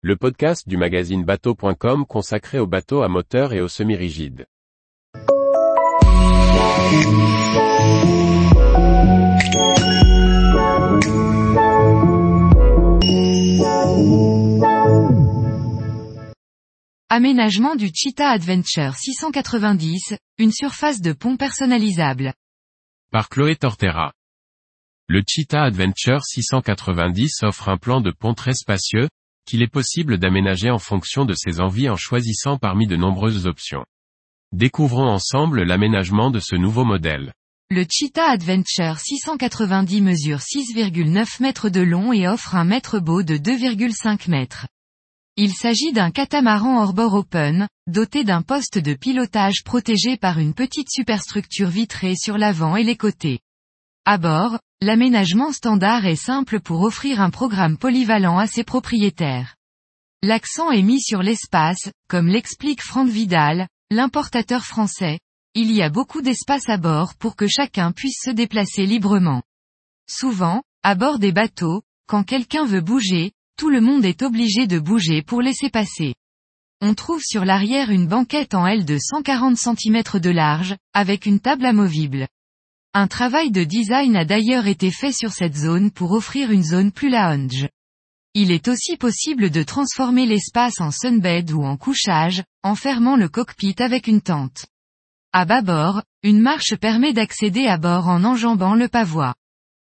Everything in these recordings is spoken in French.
le podcast du magazine bateau.com consacré aux bateaux à moteur et aux semi-rigides. Aménagement du Cheetah Adventure 690, une surface de pont personnalisable. Par Chloé Tortera. Le Cheetah Adventure 690 offre un plan de pont très spacieux, qu'il est possible d'aménager en fonction de ses envies en choisissant parmi de nombreuses options. Découvrons ensemble l'aménagement de ce nouveau modèle. Le Cheetah Adventure 690 mesure 6,9 mètres de long et offre un mètre beau de 2,5 mètres. Il s'agit d'un catamaran hors bord open, doté d'un poste de pilotage protégé par une petite superstructure vitrée sur l'avant et les côtés. À bord, l'aménagement standard est simple pour offrir un programme polyvalent à ses propriétaires. L'accent est mis sur l'espace, comme l'explique Franck Vidal, l'importateur français, il y a beaucoup d'espace à bord pour que chacun puisse se déplacer librement. Souvent, à bord des bateaux, quand quelqu'un veut bouger, tout le monde est obligé de bouger pour laisser passer. On trouve sur l'arrière une banquette en L de 140 cm de large, avec une table amovible. Un travail de design a d'ailleurs été fait sur cette zone pour offrir une zone plus lounge. Il est aussi possible de transformer l'espace en sunbed ou en couchage, en fermant le cockpit avec une tente. À bâbord, une marche permet d'accéder à bord en enjambant le pavois.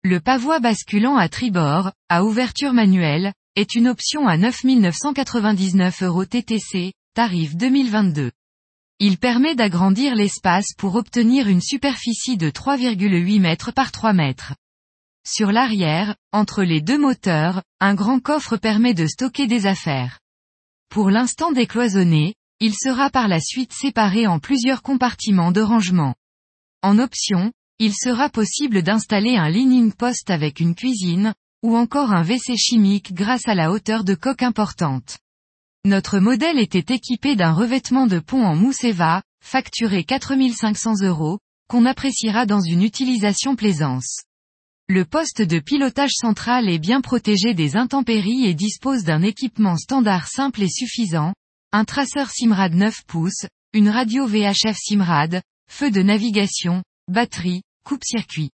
Le pavois basculant à tribord, à ouverture manuelle, est une option à 9 999 euros TTC, tarif 2022. Il permet d'agrandir l'espace pour obtenir une superficie de 3,8 mètres par 3 mètres. Sur l'arrière, entre les deux moteurs, un grand coffre permet de stocker des affaires. Pour l'instant décloisonné, il sera par la suite séparé en plusieurs compartiments de rangement. En option, il sera possible d'installer un leaning post avec une cuisine, ou encore un WC chimique grâce à la hauteur de coque importante. Notre modèle était équipé d'un revêtement de pont en mousse Eva, facturé 4500 euros, qu'on appréciera dans une utilisation plaisance. Le poste de pilotage central est bien protégé des intempéries et dispose d'un équipement standard simple et suffisant, un traceur Simrad 9 pouces, une radio VHF Simrad, feu de navigation, batterie, coupe-circuit.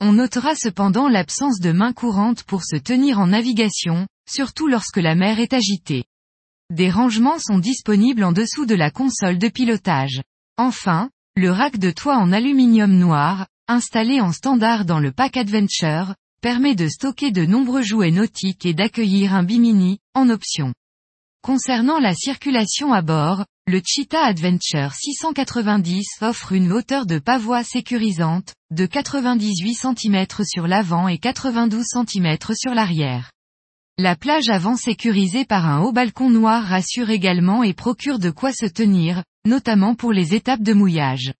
On notera cependant l'absence de main courante pour se tenir en navigation, surtout lorsque la mer est agitée. Des rangements sont disponibles en dessous de la console de pilotage. Enfin, le rack de toit en aluminium noir, installé en standard dans le pack Adventure, permet de stocker de nombreux jouets nautiques et d'accueillir un bimini, en option. Concernant la circulation à bord, le Cheetah Adventure 690 offre une hauteur de pavois sécurisante, de 98 cm sur l'avant et 92 cm sur l'arrière. La plage avant sécurisée par un haut balcon noir rassure également et procure de quoi se tenir, notamment pour les étapes de mouillage.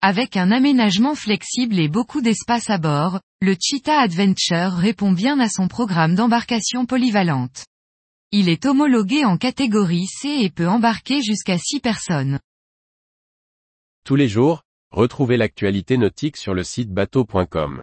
Avec un aménagement flexible et beaucoup d'espace à bord, le Cheetah Adventure répond bien à son programme d'embarcation polyvalente. Il est homologué en catégorie C et peut embarquer jusqu'à 6 personnes. Tous les jours, retrouvez l'actualité nautique sur le site bateau.com.